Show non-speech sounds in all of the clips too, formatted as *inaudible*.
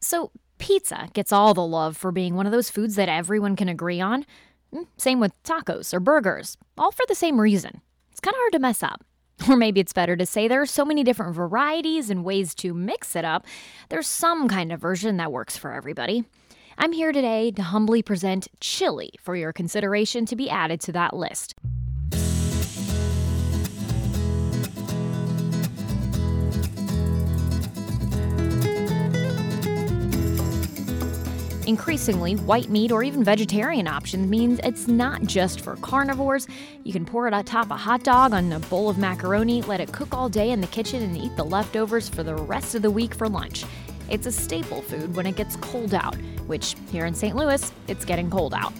So, pizza gets all the love for being one of those foods that everyone can agree on. Mm, same with tacos or burgers, all for the same reason. It's kind of hard to mess up. *laughs* Or maybe it's better to say there are so many different varieties and ways to mix it up, there's some kind of version that works for everybody. I'm here today to humbly present chili for your consideration to be added to that list. Increasingly, white meat or even vegetarian options means it's not just for carnivores. You can pour it atop a hot dog on a bowl of macaroni, let it cook all day in the kitchen, and eat the leftovers for the rest of the week for lunch. It's a staple food when it gets cold out, which here in St. Louis, it's getting cold out.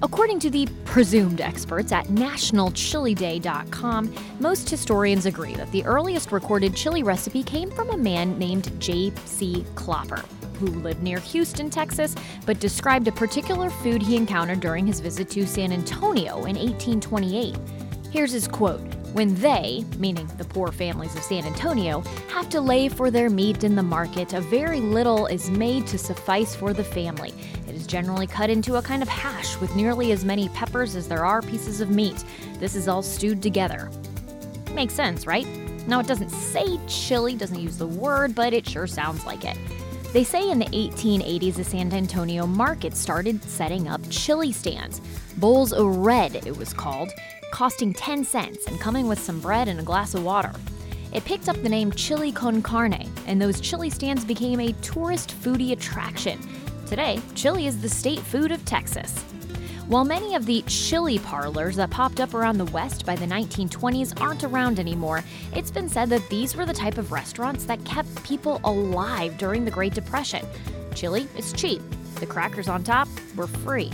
According to the presumed experts at nationalchiliday.com, most historians agree that the earliest recorded chili recipe came from a man named J.C. Clopper who lived near Houston, Texas, but described a particular food he encountered during his visit to San Antonio in 1828. Here's his quote When they, meaning the poor families of San Antonio, have to lay for their meat in the market, a very little is made to suffice for the family. It is generally cut into a kind of hash with nearly as many peppers as there are pieces of meat. This is all stewed together. Makes sense, right? Now, it doesn't say chili, doesn't use the word, but it sure sounds like it. They say in the 1880s, the San Antonio market started setting up chili stands. Bowls of red, it was called, costing 10 cents and coming with some bread and a glass of water. It picked up the name Chili con Carne, and those chili stands became a tourist foodie attraction. Today, chili is the state food of Texas. While many of the chili parlors that popped up around the West by the 1920s aren't around anymore, it's been said that these were the type of restaurants that kept people alive during the Great Depression. Chili is cheap, the crackers on top were free.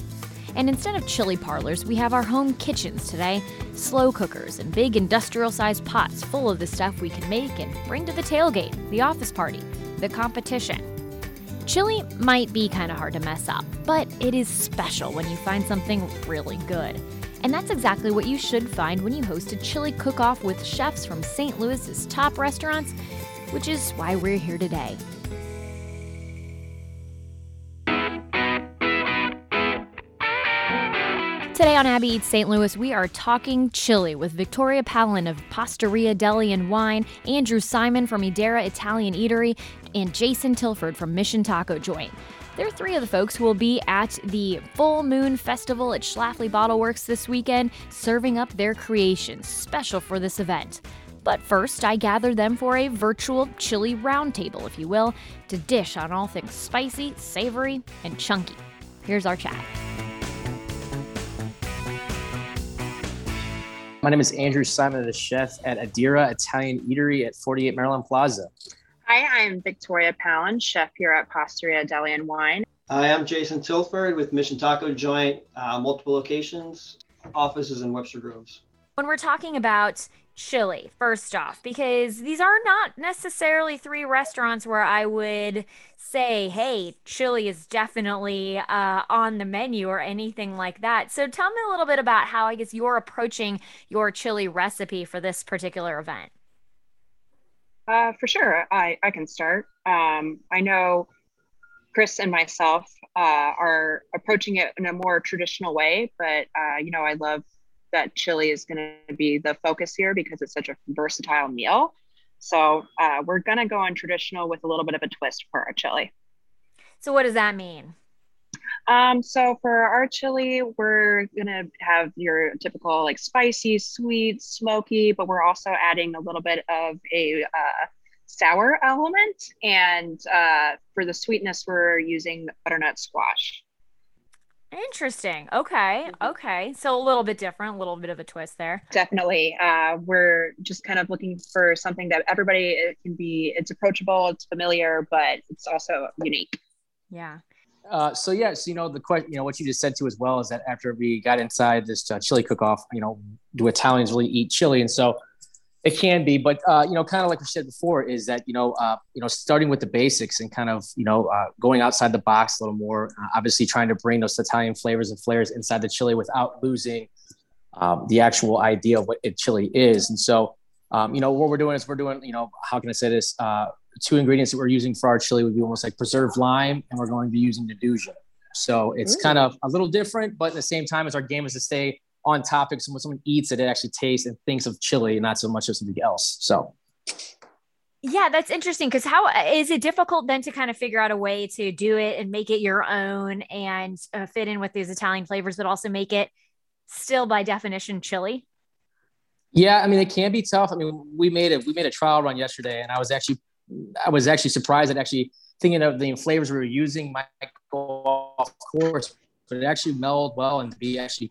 And instead of chili parlors, we have our home kitchens today slow cookers and big industrial sized pots full of the stuff we can make and bring to the tailgate, the office party, the competition. Chili might be kind of hard to mess up, but it is special when you find something really good. And that's exactly what you should find when you host a chili cook off with chefs from St. Louis's top restaurants, which is why we're here today. Today on Abby Eats St. Louis, we are talking chili with Victoria Palin of Pastaria Deli and Wine, Andrew Simon from Idera Italian Eatery, and Jason Tilford from Mission Taco Joint. They're three of the folks who will be at the Full Moon Festival at Schlafly Bottle Works this weekend, serving up their creations special for this event. But first, I gathered them for a virtual chili roundtable, if you will, to dish on all things spicy, savory, and chunky. Here's our chat. My name is Andrew Simon, the chef at Adira Italian Eatery at 48 Maryland Plaza. Hi, I'm Victoria Palin, chef here at Pastaria Deli and Wine. Hi, I'm Jason Tilford with Mission Taco Joint, uh, multiple locations, offices in Webster Groves. When we're talking about chili, first off, because these are not necessarily three restaurants where I would say, hey, chili is definitely uh, on the menu or anything like that. So tell me a little bit about how I guess you're approaching your chili recipe for this particular event. Uh, for sure, I, I can start. Um, I know Chris and myself uh, are approaching it in a more traditional way, but uh, you know, I love that chili is going to be the focus here because it's such a versatile meal. So uh, we're going to go on traditional with a little bit of a twist for our chili. So what does that mean? Um, so for our chili, we're gonna have your typical like spicy, sweet, smoky, but we're also adding a little bit of a uh, sour element. And uh, for the sweetness, we're using butternut squash. Interesting. Okay. Mm-hmm. Okay. So a little bit different, a little bit of a twist there. Definitely. Uh, we're just kind of looking for something that everybody can be, it's approachable, it's familiar, but it's also unique. Yeah. Uh, so yes, yeah, so, you know the question, you know what you just said too as well is that after we got inside this uh, chili cook-off, you know, do Italians really eat chili? And so it can be, but uh, you know, kind of like we said before, is that you know, uh, you know, starting with the basics and kind of you know, uh, going outside the box a little more. Obviously, trying to bring those Italian flavors and flares inside the chili without losing um, the actual idea of what it chili is. And so, um, you know, what we're doing is we're doing, you know, how can I say this? Two ingredients that we're using for our chili would be almost like preserved lime, and we're going to be using nduja. So it's Ooh. kind of a little different, but at the same time, as our game is to stay on topic. So when someone eats it, it actually tastes and thinks of chili, not so much of something else. So. Yeah, that's interesting because how is it difficult then to kind of figure out a way to do it and make it your own and uh, fit in with these Italian flavors, but also make it still by definition chili? Yeah, I mean it can be tough. I mean, we made it. We made a trial run yesterday, and I was actually, I was actually surprised at actually thinking of the flavors we were using might go off course, but it actually melded well and be actually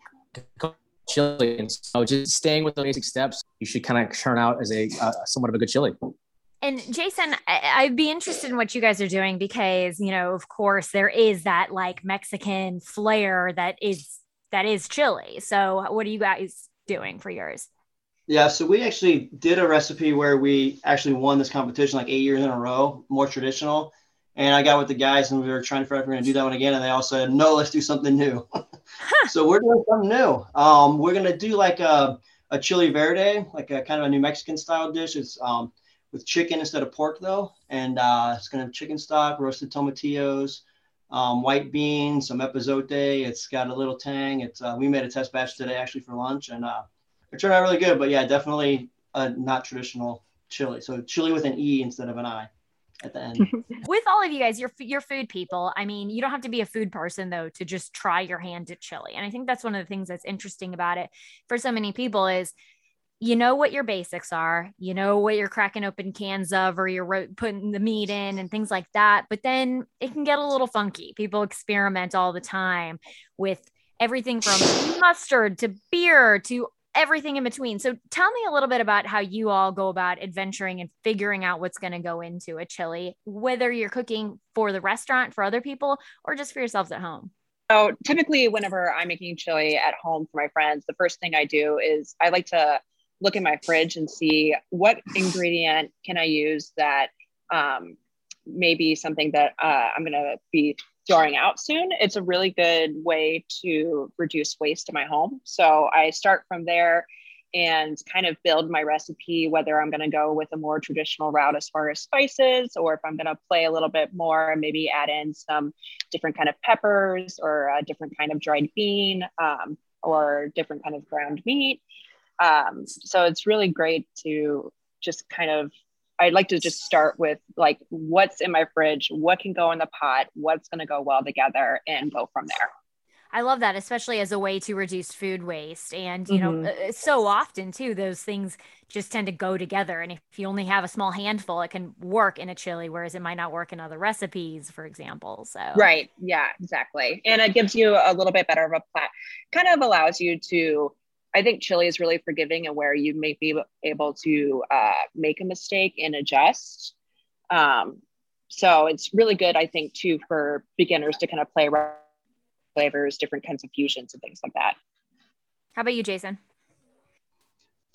chili. And so just staying with the basic steps, you should kind of turn out as a uh, somewhat of a good chili. And Jason, I- would be interested in what you guys are doing because, you know, of course, there is that like Mexican flair that is that is chili. So, what are you guys doing for yours? Yeah, so we actually did a recipe where we actually won this competition like eight years in a row, more traditional. And I got with the guys and we were trying to figure out if we're going to do that one again. And they all said, no, let's do something new. so we're doing something new. Um, we're going to do like a, a chili verde, like a kind of a New Mexican style dish. It's um, with chicken instead of pork though. And uh, it's going to have chicken stock, roasted tomatillos, um, white beans, some epazote. It's got a little tang. It's uh, we made a test batch today actually for lunch, and uh, it turned out really good. But yeah, definitely a not traditional chili. So chili with an e instead of an i at the end. *laughs* With all of you guys, you're you're food people. I mean, you don't have to be a food person though to just try your hand at chili. And I think that's one of the things that's interesting about it for so many people is you know what your basics are, you know what you're cracking open cans of, or you're putting the meat in and things like that. But then it can get a little funky. People experiment all the time with everything from mustard to beer to everything in between. So tell me a little bit about how you all go about adventuring and figuring out what's going to go into a chili, whether you're cooking for the restaurant for other people or just for yourselves at home. So typically whenever I'm making chili at home for my friends, the first thing I do is I like to look in my fridge and see what ingredient can I use that um, maybe something that uh, I'm going to be throwing out soon, it's a really good way to reduce waste in my home. So I start from there and kind of build my recipe, whether I'm going to go with a more traditional route as far as spices, or if I'm going to play a little bit more and maybe add in some different kind of peppers or a different kind of dried bean um, or different kind of ground meat. Um, so it's really great to just kind of I'd like to just start with like what's in my fridge, what can go in the pot, what's going to go well together, and go from there. I love that, especially as a way to reduce food waste. And, you mm-hmm. know, uh, so often too, those things just tend to go together. And if you only have a small handful, it can work in a chili, whereas it might not work in other recipes, for example. So, right. Yeah, exactly. And it gives you a little bit better of a plat, kind of allows you to I think chili is really forgiving and where you may be able to uh, make a mistake and adjust. Um, so it's really good, I think, too, for beginners to kind of play around flavors, different kinds of fusions and things like that. How about you, Jason?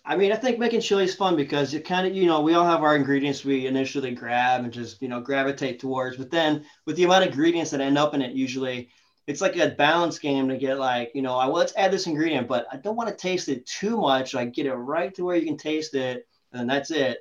I mean, I think making chili is fun because it kind of, you know, we all have our ingredients we initially grab and just, you know, gravitate towards. But then with the amount of ingredients that end up in it, usually it's like a balance game to get like you know well, let's add this ingredient but i don't want to taste it too much like get it right to where you can taste it and that's it.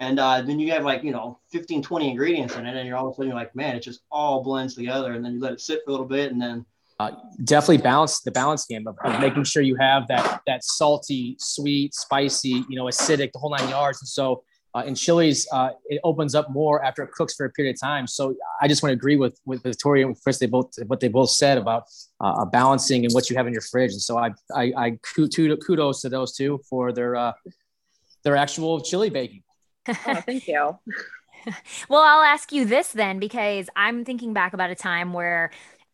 And uh, then you have like you know 15 20 ingredients in it and you're all of a sudden you're like man it just all blends together and then you let it sit for a little bit and then uh, definitely balance the balance game of, of, making sure you have that that salty sweet spicy you know acidic the whole nine yards and so uh, in chilies, uh, it opens up more after it cooks for a period of time. So I just want to agree with with Victoria and Chris. They both what they both said about uh, balancing and what you have in your fridge. And so I I, I kudos to those two for their uh, their actual chili baking. *laughs* oh, thank you. *laughs* well, I'll ask you this then, because I'm thinking back about a time where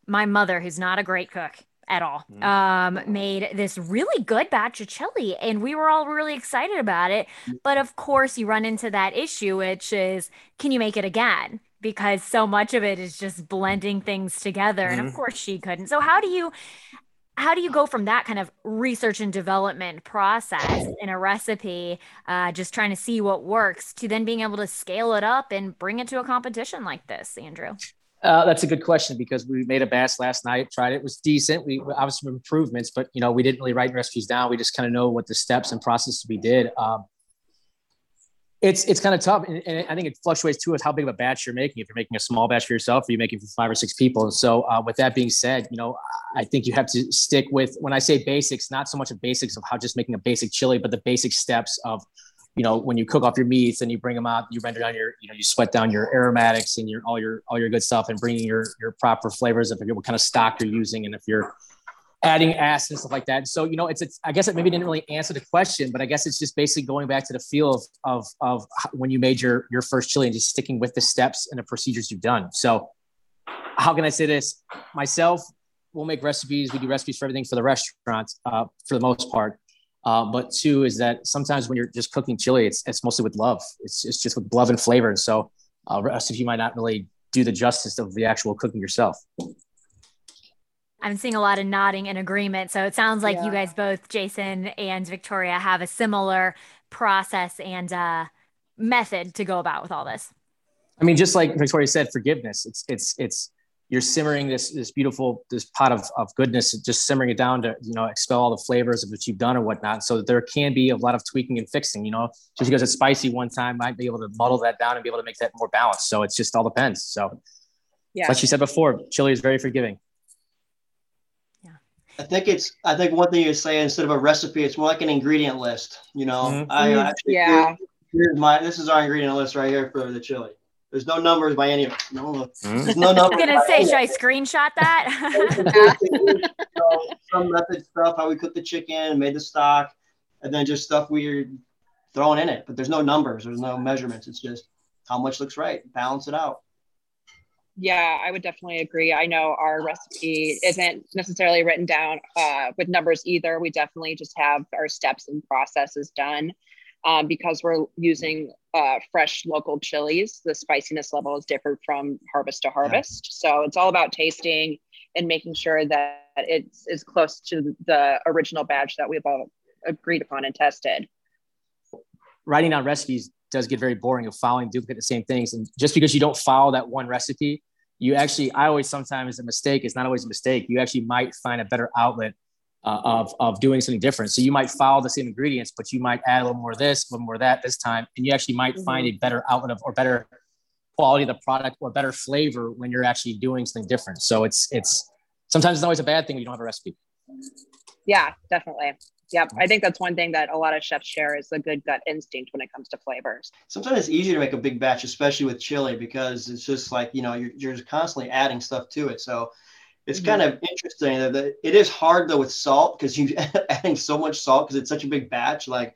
my mother, who's not a great cook, at all. Mm-hmm. Um, made this really good batch of chili, and we were all really excited about it. Mm. But of course, you run into that issue, which is can you make it again? Because so much of it is just blending things together, mm-hmm. and of mm-hmm. course, she couldn't. So how do you? How do you go from that kind of research and development process in a recipe, uh, just trying to see what works, to then being able to scale it up and bring it to a competition like this, Andrew? Uh, that's a good question because we made a batch last night, tried it, it was decent. We obviously improvements, but you know, we didn't really write recipes down. We just kind of know what the steps and process we did. Um, it's it's kind of tough, and, and, I think it fluctuates too with how big of a batch you're making. If you're making a small batch for yourself, or you're making for five or six people. And so, uh, with that being said, you know, I think you have to stick with when I say basics, not so much of basics of how just making a basic chili, but the basic steps of, you know, when you cook off your meats and you bring them out, you render down your, you know, you sweat down your aromatics and your all your all your good stuff, and bringing your your proper flavors of what kind of stock you're using, and if you're adding acid and stuff like that. So, you know, it's, it's, I guess it maybe didn't really answer the question, but I guess it's just basically going back to the feel of, of, of when you made your, your first chili and just sticking with the steps and the procedures you've done. So how can I say this? Myself, we'll make recipes. We do recipes for everything for the restaurant uh, for the most part. Uh, but two is that sometimes when you're just cooking chili, it's, it's mostly with love. It's, it's just with love and flavor. And so uh, recipe you might not really do the justice of the actual cooking yourself. I'm seeing a lot of nodding and agreement. So it sounds like yeah. you guys both, Jason and Victoria, have a similar process and uh, method to go about with all this. I mean, just like Victoria said, forgiveness. It's it's it's you're simmering this this beautiful this pot of, of goodness, just simmering it down to you know expel all the flavors of what you've done or whatnot. So there can be a lot of tweaking and fixing. You know, just because it's spicy one time might be able to muddle that down and be able to make that more balanced. So it's just all depends. So, yeah, like she said before, chili is very forgiving. Yeah. I think it's. I think one thing you say instead of a recipe, it's more like an ingredient list. You know, mm-hmm. I mm-hmm. actually yeah. Here's my. This is our ingredient list right here for the chili. There's no numbers by any of no. There's no numbers. I was gonna say, should I screenshot that? *laughs* so, some method stuff, how we cook the chicken, made the stock, and then just stuff we're throwing in it. But there's no numbers. There's no measurements. It's just how much looks right. Balance it out yeah, I would definitely agree. I know our recipe isn't necessarily written down uh, with numbers either. We definitely just have our steps and processes done um, because we're using uh, fresh local chilies. The spiciness level is different from harvest to harvest. Yeah. So it's all about tasting and making sure that it's as close to the original batch that we've all agreed upon and tested. Writing down recipes does get very boring of following duplicate the same things. And just because you don't follow that one recipe, you actually, I always sometimes a mistake. It's not always a mistake. You actually might find a better outlet uh, of, of doing something different. So you might follow the same ingredients, but you might add a little more of this, a little more of that this time. And you actually might mm-hmm. find a better outlet of, or better quality of the product or better flavor when you're actually doing something different. So it's, it's sometimes it's always a bad thing when you don't have a recipe. Yeah, definitely. Yep. I think that's one thing that a lot of chefs share is a good gut instinct when it comes to flavors. Sometimes it's easier to make a big batch, especially with chili, because it's just like, you know, you're, you're constantly adding stuff to it. So it's mm-hmm. kind of interesting that it is hard though with salt because you *laughs* adding so much salt because it's such a big batch. Like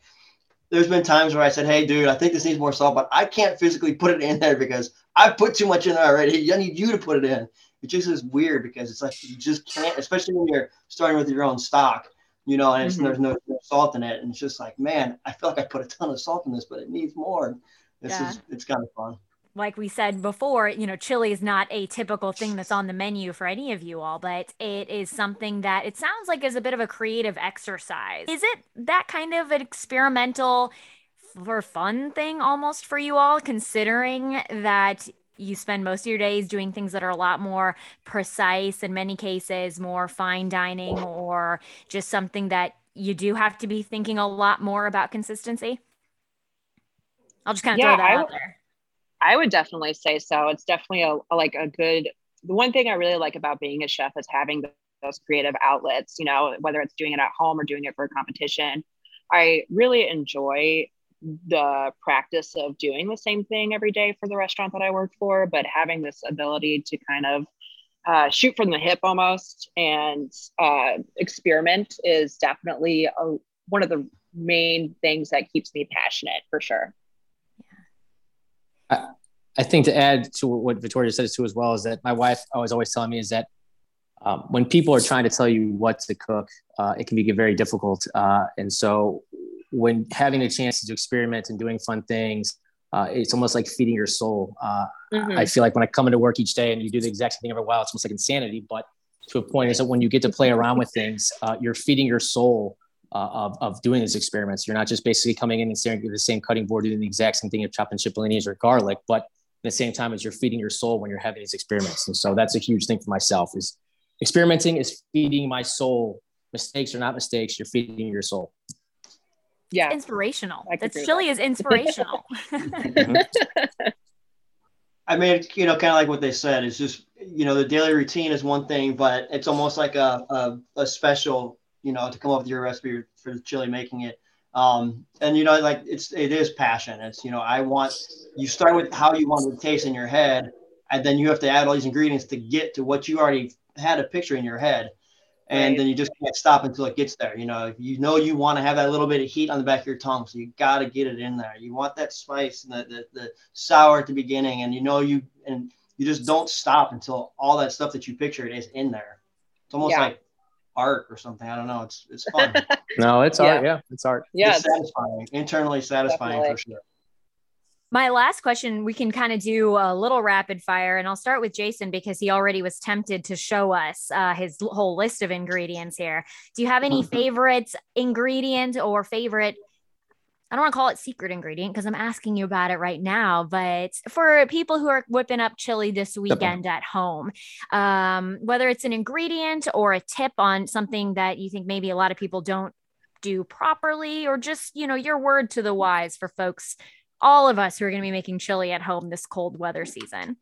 there's been times where I said, Hey dude, I think this needs more salt, but I can't physically put it in there because I put too much in there already. *laughs* I need you to put it in. It just is weird because it's like you just can't, especially when you're starting with your own stock you know, and mm-hmm. there's no, no, salt in it. And it's just like, man, I feel like I put a ton of salt in this, but it needs more. This yeah. is, it's kind of fun. Like we said before, you know, chili is not a typical thing that's on the menu for any of you all, but it is something that it sounds like is a bit of a creative exercise. Is it that kind of an experimental for fun thing almost for you all, considering that you spend most of your days doing things that are a lot more precise in many cases more fine dining or just something that you do have to be thinking a lot more about consistency i'll just kind of yeah, throw that I out there i would definitely say so it's definitely a, a, like a good the one thing i really like about being a chef is having those creative outlets you know whether it's doing it at home or doing it for a competition i really enjoy the practice of doing the same thing every day for the restaurant that I work for, but having this ability to kind of uh, shoot from the hip almost and uh, experiment is definitely a, one of the main things that keeps me passionate for sure. I, I think to add to what Victoria said too as well is that my wife always always telling me is that um, when people are trying to tell you what to cook, uh, it can be very difficult. Uh, and so when having a chance to experiment and doing fun things, uh, it's almost like feeding your soul. Uh, mm-hmm. I feel like when I come into work each day and you do the exact same thing every while, it's almost like insanity. But to a point is that when you get to play around with things, uh, you're feeding your soul uh, of, of doing these experiments. You're not just basically coming in and staring at the same cutting board, doing the exact same thing of chopping cipollinis or garlic, but at the same time as you're feeding your soul when you're having these experiments. And so that's a huge thing for myself is experimenting is feeding my soul. Mistakes are not mistakes. You're feeding your soul. Yeah. inspirational. I could That's agree chili is inspirational. *laughs* *laughs* I mean, it's, you know, kind of like what they said. It's just, you know, the daily routine is one thing, but it's almost like a, a, a special, you know, to come up with your recipe for the chili making it. Um, and you know, like it's it is passion. It's you know, I want you start with how you want it to taste in your head, and then you have to add all these ingredients to get to what you already had a picture in your head. And Right. then you just can't stop until it gets there. You know, you know you want to have that little bit of heat on the back of your tongue, so you got to get it in there. You want that spice and the, the the sour at the beginning, and you know you and you just don't stop until all that stuff that you pictured is in there. It's almost Yeah. like art or something. I don't know. It's it's fun. *laughs* No, it's Yeah. art. Yeah, it's art. yeah. it's satisfying, internally satisfying for sure. My last question, we can kind of do a little rapid fire, and I'll start with Jason because he already was tempted to show us uh, his whole list of ingredients here. Do you have any *laughs* favorite ingredient or favorite? I don't want to call it secret ingredient because I'm asking you about it right now, but for people who are whipping up chili this weekend at home, um, whether it's an ingredient or a tip on something that you think maybe a lot of people don't do properly, or just, you know, your word to the wise for folks all of us who are going to be making chili at home this cold weather season.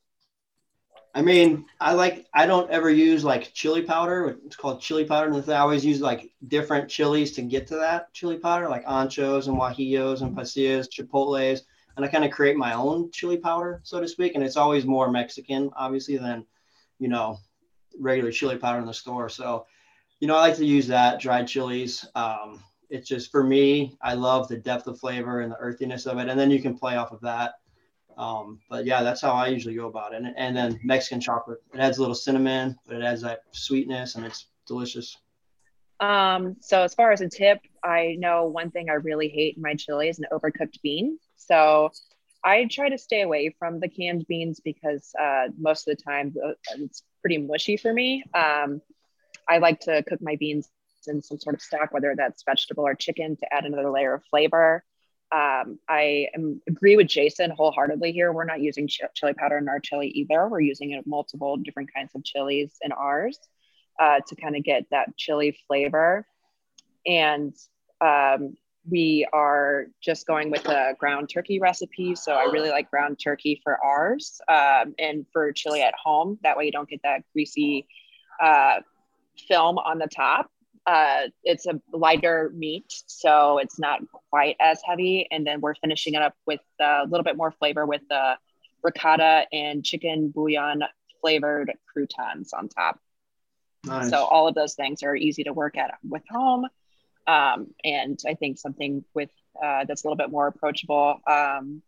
I mean, I like I don't ever use like chili powder. It's called chili powder, and I always use like different chilies to get to that chili powder, like anchos and guajillos and pasillas, chipotles, and I kind of create my own chili powder, so to speak. And it's always more Mexican, obviously, than you know regular chili powder in the store. So, you know, I like to use that dried chilies. Um, it's just for me, I love the depth of flavor and the earthiness of it, and then you can play off of that. Um, but yeah, that's how I usually go about it. And, and then Mexican chocolate, it adds a little cinnamon, but it adds that sweetness and it's delicious. Um, so as far as a tip, I know one thing I really hate in my chili is an overcooked bean. So I try to stay away from the canned beans because uh, most of the time uh, it's pretty mushy for me. Um, I like to cook my beans in some sort of stock, whether that's vegetable or chicken, to add another layer of flavor. Um, I am, agree with Jason wholeheartedly here. We're not using ch- chili powder in our chili either. We're using multiple different kinds of chilies in ours uh, to kind of get that chili flavor. And um, we are just going with a ground turkey recipe. So I really like ground turkey for ours um, and for chili at home. That way you don't get that greasy uh, film on the top. Uh, it's a lighter meat, so it's not quite as heavy. And then we're finishing it up with a little bit more flavor with the ricotta and chicken bouillon flavored croutons on top. Nice. So all of those things are easy to work at with home. Um, and I think something with uh, that's a little bit more approachable um,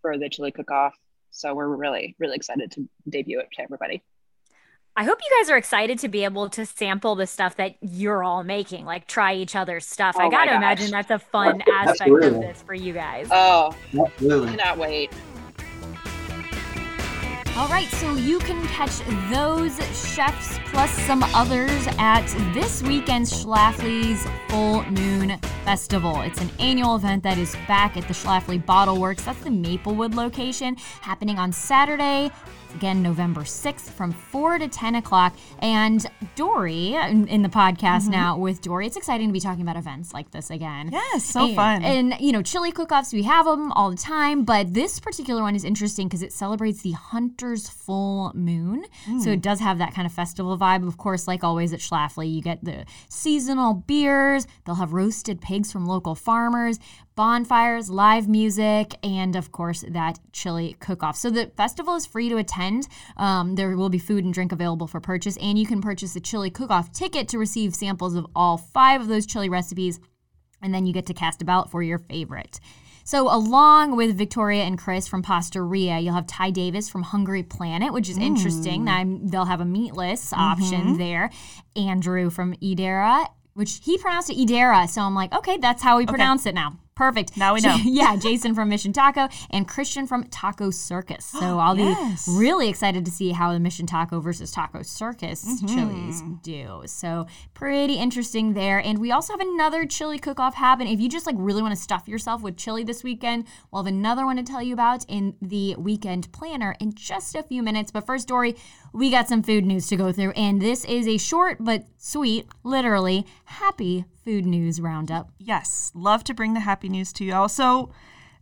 for the chili cook-off. So we're really, really excited to debut it to everybody. I hope you guys are excited to be able to sample the stuff that you're all making, like try each other's stuff. Oh I got to imagine that's a fun *laughs* aspect of this for you guys. Oh, Absolutely. cannot wait. All right, so you can catch those chefs plus some others at this weekend's Schlafly's Full Moon Festival. It's an annual event that is back at the Schlafly Bottle Works. That's the Maplewood location, happening on Saturday, again, November 6th from 4 to 10 o'clock. And Dory, in, in the podcast now with Dory, it's exciting to be talking about events like this again. Yes, so and, fun. And you know, chili cook-offs, we have them all the time, but this particular one is interesting because it celebrates the hunter's full moon. So Mm. it does have that kind of festival vibe. Of course, like always at Schlafly, you get the seasonal beers. They'll have roasted pigs from local farmers, bonfires, live music, and of course that chili cook-off. So the festival is free to attend. Um, there will be food and drink available for purchase, and you can purchase a chili cook-off ticket to receive samples of all five of those chili recipes and then you get to cast a ballot for your favorite. So, along with Victoria and Chris from Pastaria, you'll have Ty Davis from Hungry Planet, which is interesting. Now, they'll have a meatless option there. Andrew from Idera, which he pronounced it Idera. So, I'm like, okay, that's how we pronounce it now. Perfect. Now we know. *laughs* yeah, Jason from Mission Taco and Christian from Taco Circus. So *gasps* I'll Yes. be really excited to see how the Mission Taco versus Taco Circus Mm-hmm. chilies do. So pretty interesting there. And we also have another chili cook-off happen. If you just like really want to stuff yourself with chili this weekend, we'll have another one to tell you about in the weekend planner in just a few minutes. But first, Dory, we got some food news to go through, and this is a short but sweet, literally happy food news roundup. Yes, love to bring the happy news to y'all. So,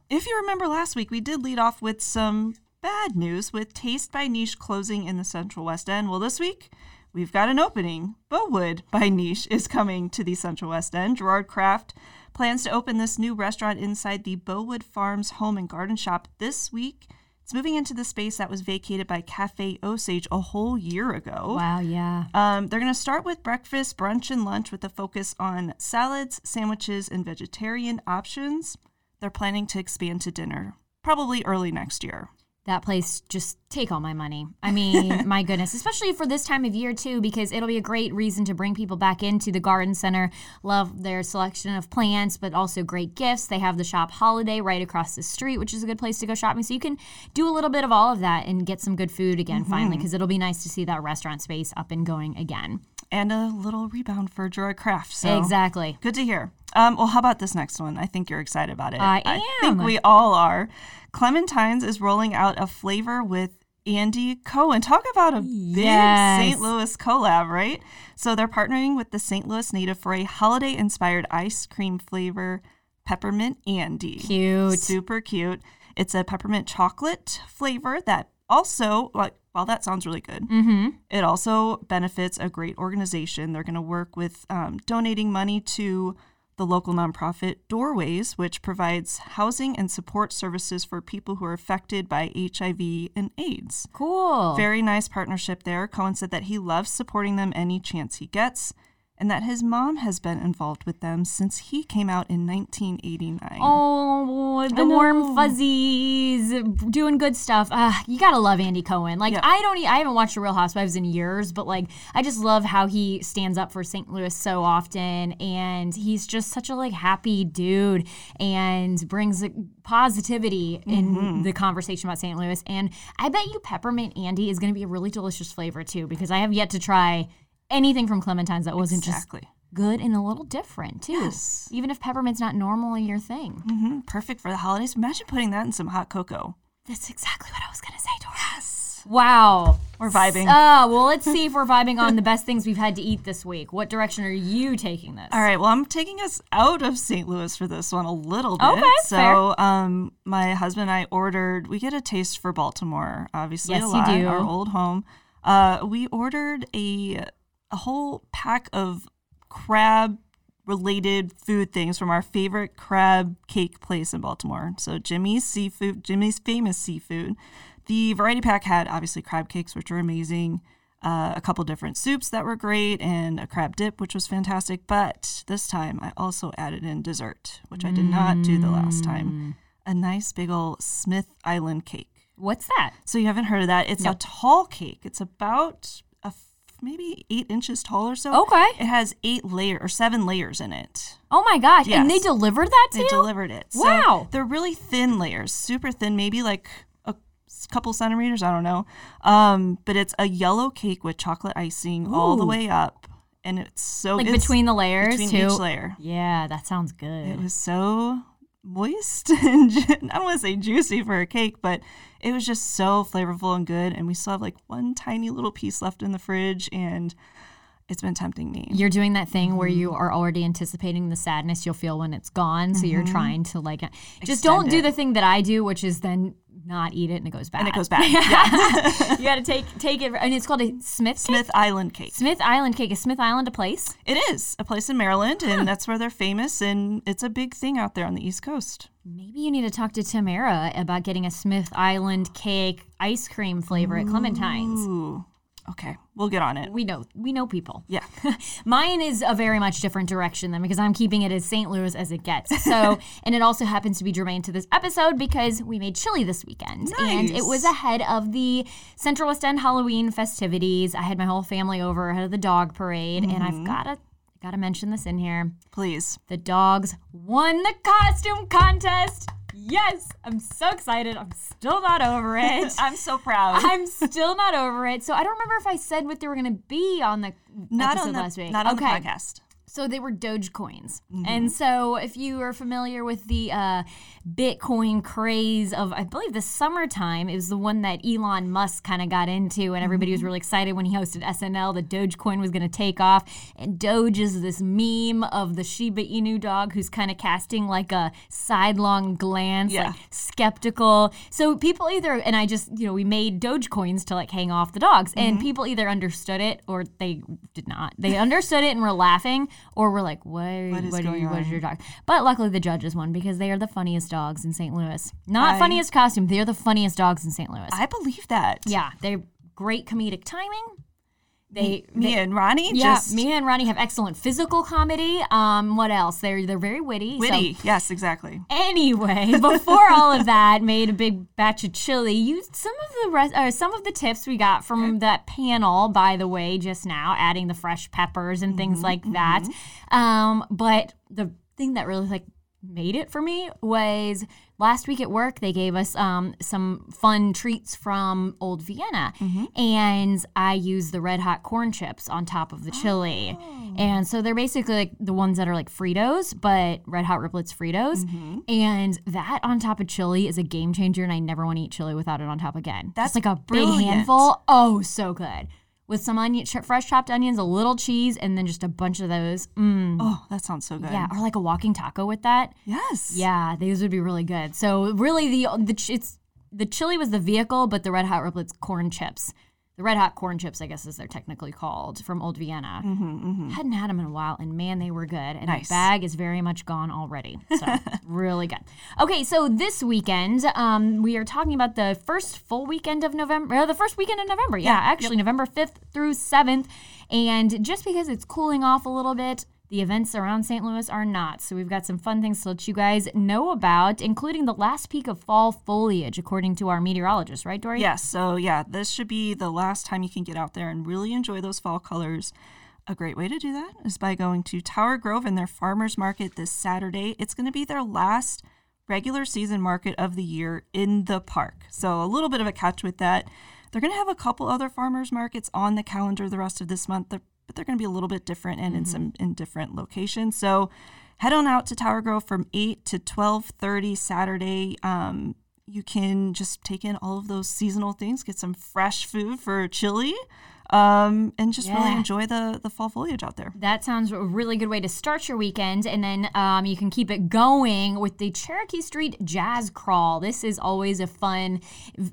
if you remember last week, we did lead off with some bad news with Taste by Niche closing in the Central West End. Well, this week, we've got an opening. Bowood by Niche is coming to the Central West End. Gerard Craft plans to open this new restaurant inside the Bowood Farms Home and Garden Shop this week. It's moving into the space that was vacated by Cafe Osage a whole year ago. Wow, yeah. Um, they're going to start with breakfast, brunch, and lunch with a focus on salads, sandwiches, and vegetarian options. They're planning to expand to dinner, probably early next year. That place just take all my money. I mean, *laughs* my goodness, especially for this time of year too, because it'll be a great reason to bring people back into the garden center. Love their selection of plants, but also great gifts. They have the shop Holiday right across the street, which is a good place to go shopping. So you can do a little bit of all of that and get some good food again mm-hmm. finally, because it'll be nice to see that restaurant space up and going again. And a little rebound for Gerard Craft. So Exactly. Good to hear. Um, well, how about this next one? I think you're excited about it. I am. I think we all are. Clementines is rolling out a flavor with Andy Cohen. Talk about a big Yes. St. Louis collab, right? So they're partnering with the St. Louis native for a holiday inspired ice cream flavor, Peppermint Andy. Cute. Super cute. It's a peppermint chocolate flavor that also, like, while that sounds really good, Mm-hmm. it also benefits a great organization. They're going to work with um, donating money to the local nonprofit Doorways, which provides housing and support services for people who are affected by HIV and AIDS. Cool. Very nice partnership there. Cohen said that he loves supporting them any chance he gets, and that his mom has been involved with them since he came out in 1989. Oh, the warm fuzzies, doing good stuff. Ah, you gotta love Andy Cohen. Like Yeah. I don't, I haven't watched The Real Housewives in years, but like I just love how he stands up for St. Louis so often, and he's just such a like happy dude and brings positivity in Mm-hmm. the conversation about St. Louis. And I bet you peppermint Andy is gonna be a really delicious flavor too, because I have yet to try anything from Clementine's that wasn't just exactly. good and a little different too. Yes. Even if peppermint's not normally your thing. hmm Perfect for the holidays. Imagine putting that in some hot cocoa. That's exactly what I was gonna say, Dora. Yes. Wow. We're vibing. Uh, well, let's see if we're vibing on the best things we've had to eat this week. What direction are you taking this? All right. Well, I'm taking us out of St. Louis for this one a little bit. Okay, so, um, my husband and I ordered. We get a taste for Baltimore, obviously. Yes, a you do. Our old home. Uh, we ordered a a whole pack of crab related food things from our favorite crab cake place in Baltimore. So Jimmy's seafood, Jimmy's famous seafood. The variety pack had obviously crab cakes, which were amazing, uh, a couple different soups that were great, and a crab dip, which was fantastic. But this time I also added in dessert, which I did not do the last Mm. time. A nice big old Smith Island cake. What's that? So you haven't heard of that? It's No. a tall cake. It's about maybe eight inches tall or so. Okay. It has eight layer or seven layers in it. Oh my gosh! And they delivered that to you? They you? delivered it. So Wow. they're really thin layers, super thin, maybe like a couple centimeters. I don't know. Um, but it's a yellow cake with chocolate icing all the way up, and it's so like it's between the layers between too. each layer. Yeah, that sounds good. It was so moist *laughs* and I don't want to say juicy for a cake, but it was just so flavorful and good. And we still have like one tiny little piece left in the fridge, and it's been tempting me. You're doing that thing where Mm-hmm. you are already anticipating the sadness you'll feel when it's gone. So you're trying to like just Mm-hmm. Extend don't do it. the thing that I do, which is then not eat it and it goes bad. And it goes bad. *laughs* Yeah. *laughs* you got to take take it, and it's called a Smith cake? Smith Island cake. Smith Island cake. Is Smith Island a place? It is a place in Maryland, and that's where they're famous, and it's a big thing out there on the East Coast. Maybe you need to talk to Tamara about getting a Smith Island cake ice cream flavor at Clementine's. Okay, we'll get on it. We know we know people. Yeah. *laughs* Mine is a very much different direction then because I'm keeping it as St. Louis as it gets. So, *laughs* and it also happens to be germane to this episode because we made chili this weekend. And it was ahead of the Central West End Halloween festivities. I had my whole family over ahead of the dog parade. And I've got to. Got to mention this in here. Please. The dogs won the costume contest. Yes, I'm so excited. I'm still not over *laughs* it. I'm so proud. *laughs* I'm still not over it. So I don't remember if I said what they were going to be on the not episode on the last week. not on okay. the podcast. So they were Dogecoins. And so if you are familiar with the uh, Bitcoin craze of, I believe, the summertime, it was the one that Elon Musk kind of got into, and everybody was really excited when he hosted SNL that Dogecoin was going to take off. And Doge is this meme of the Shiba Inu dog who's kind of casting like a sidelong glance, Yeah. like skeptical. So people either, and I just, you know, we made Dogecoins to like hang off the dogs, and Mm-hmm. people either understood it or they did not. They understood it and were laughing, or we're like, "What? What is, what, are going you, what is your dog?" But luckily, the judges won because they are the funniest dogs in St. Louis. Not I- funniest costume; they are the funniest dogs in St. Louis. I believe that. yeah, they're great comedic timing. They, Mia they- and Ronnie yeah, just Mia and Ronnie have excellent physical comedy. Um, what else? They're they're very witty. so- witty. yes, exactly. Anyway, *laughs* before all of that, made a big batch of chili. Used some of the rest, or some of the tips we got from that panel, by the way, just now, adding the fresh peppers and things like that. Um, but the thing that really like made it for me was last week at work they gave us um, some fun treats from old vienna. And i used the red hot corn chips on top of the chili. And so they're basically like the ones that are like fritos but red hot riplets fritos. And that on top of chili is a game changer and i never want to eat chili without it on top again. That's Just like a big brilliant. handful. Oh so good with some onion fresh chopped onions a little cheese and then just a bunch of those mm. Oh, that sounds so good. Yeah, or like a walking taco with that. Yes. Yeah, these would be really good. So really, the the it's the chili was the vehicle, but the red hot riplets corn chips, the red hot corn chips, I guess as they're technically called, from Old Vienna. Mm-hmm, mm-hmm. Hadn't had them in a while, and man, they were good. And Nice. the bag is very much gone already. *laughs* So really good. Okay, so this weekend, um, we are talking about the first full weekend of November, or the first weekend of November. Yeah, actually, November fifth through seventh. And just because it's cooling off a little bit, the events around St. Louis are not. So we've got some fun things to let you guys know about, including the last peak of fall foliage, according to our meteorologist, right, Dory? Yes. So yeah, this should be the last time you can get out there and really enjoy those fall colors. A great way to do that is by going to Tower Grove and their farmers market this Saturday. It's going to be their last regular season market of the year in the park. So a little bit of a catch with that. They're going to have a couple other farmers markets on the calendar the rest of this month, They're- but they're going to be a little bit different and in some in different locations. So head on out to Tower Grove from 8 to 12:30 Saturday. Um, you can just take in all of those seasonal things, get some fresh food for chili, um, and just really enjoy the the fall foliage out there. That sounds a really good way to start your weekend. And then um, you can keep it going with the Cherokee Street Jazz Crawl. This is always a fun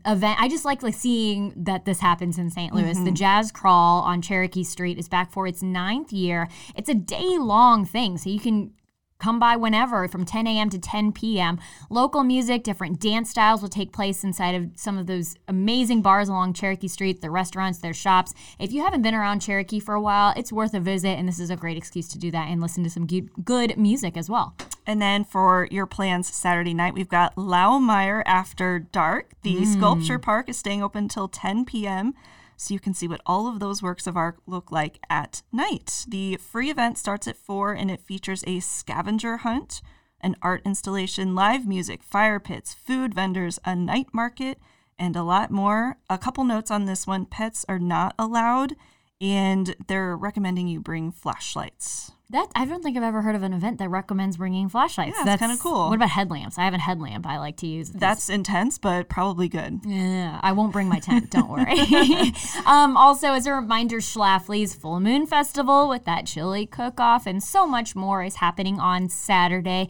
event. I just like, like seeing that this happens in St. Louis. The Jazz Crawl on Cherokee Street is back for its ninth year. It's a day long thing, so you can Come by whenever from 10 a.m. to 10 p.m. Local music, different dance styles will take place inside of some of those amazing bars along Cherokee Street, their restaurants, their shops. If you haven't been around Cherokee for a while, it's worth a visit, and this is a great excuse to do that and listen to some good, music as well. And then for your plans Saturday night, we've got Laumeier After Dark. The mm. sculpture park is staying open until 10 p.m. So you can see what all of those works of art look like at night. The free event starts at 4 and it features a scavenger hunt, an art installation, live music, fire pits, food vendors, a night market, and a lot more. A couple notes on this one pets are not allowed, and they're recommending you bring flashlights. That I don't think I've ever heard of an event that recommends bringing flashlights. Yeah, it's kinda cool. What about headlamps? I have a headlamp I like to use. That's intense, but probably good. Yeah, I won't bring my tent. Don't worry. *laughs* um, also, as a reminder, Schlafly's Full Moon Festival with that chili cook-off and so much more is happening on Saturday.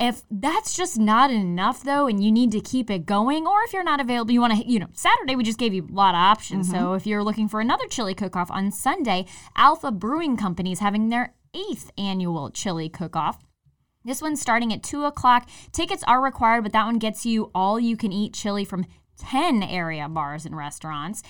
If that's just not enough, though, and you need to keep it going, or if you're not available, you want to, you know, Saturday we just gave you a lot of options. So mm-hmm. if you're looking for another chili cook-off on Sunday, Alpha Brewing Company is having their eighth annual chili cook-off. This one's starting at 2 o'clock. Tickets are required, but that one gets you all you can eat chili from 10 area bars and restaurants.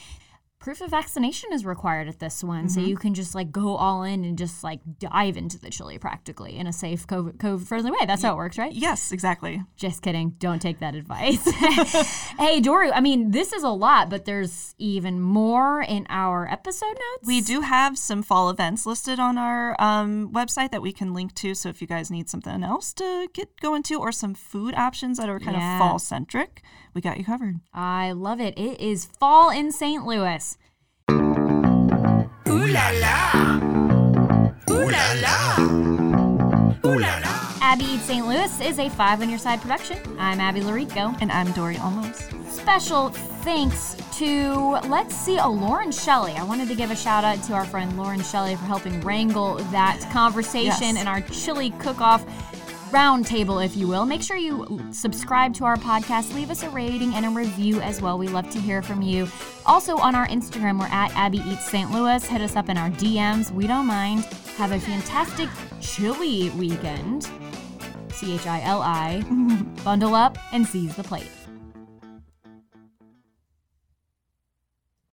Proof of vaccination is required at this one, so you can just like go all in and just like dive into the chili practically in a safe COVID, COVID friendly way. That's how it works, right? Yes, exactly. Just kidding. Don't take that advice. *laughs* hey, Dory, I mean, this is a lot, but there's even more in our episode notes. We do have some fall events listed on our um, website that we can link to. So if you guys need something else to get going to or some food options that are kind Yeah. of fall centric, we got you covered. I love it. It is fall in St. Louis. Ooh la la! Ooh la la! Ooh la la! Abby Eats St. Louis is a Five on Your Side production. I'm Abby Llorico. And I'm Dory Olmos. Special thanks to, let's see, oh, Lauren Shelley. I wanted to give a shout out to our friend Lauren Shelley for helping wrangle that conversation yes. and our chili cook off roundtable, if you will. Make sure you subscribe to our podcast, leave us a rating and a review as well. We love to hear from you. Also on our Instagram, we're at Abby Eats St. Louis. Hit us up in our DMs. We don't mind. Have a fantastic chili weekend. C H I L I. *laughs* Bundle up and seize the plate.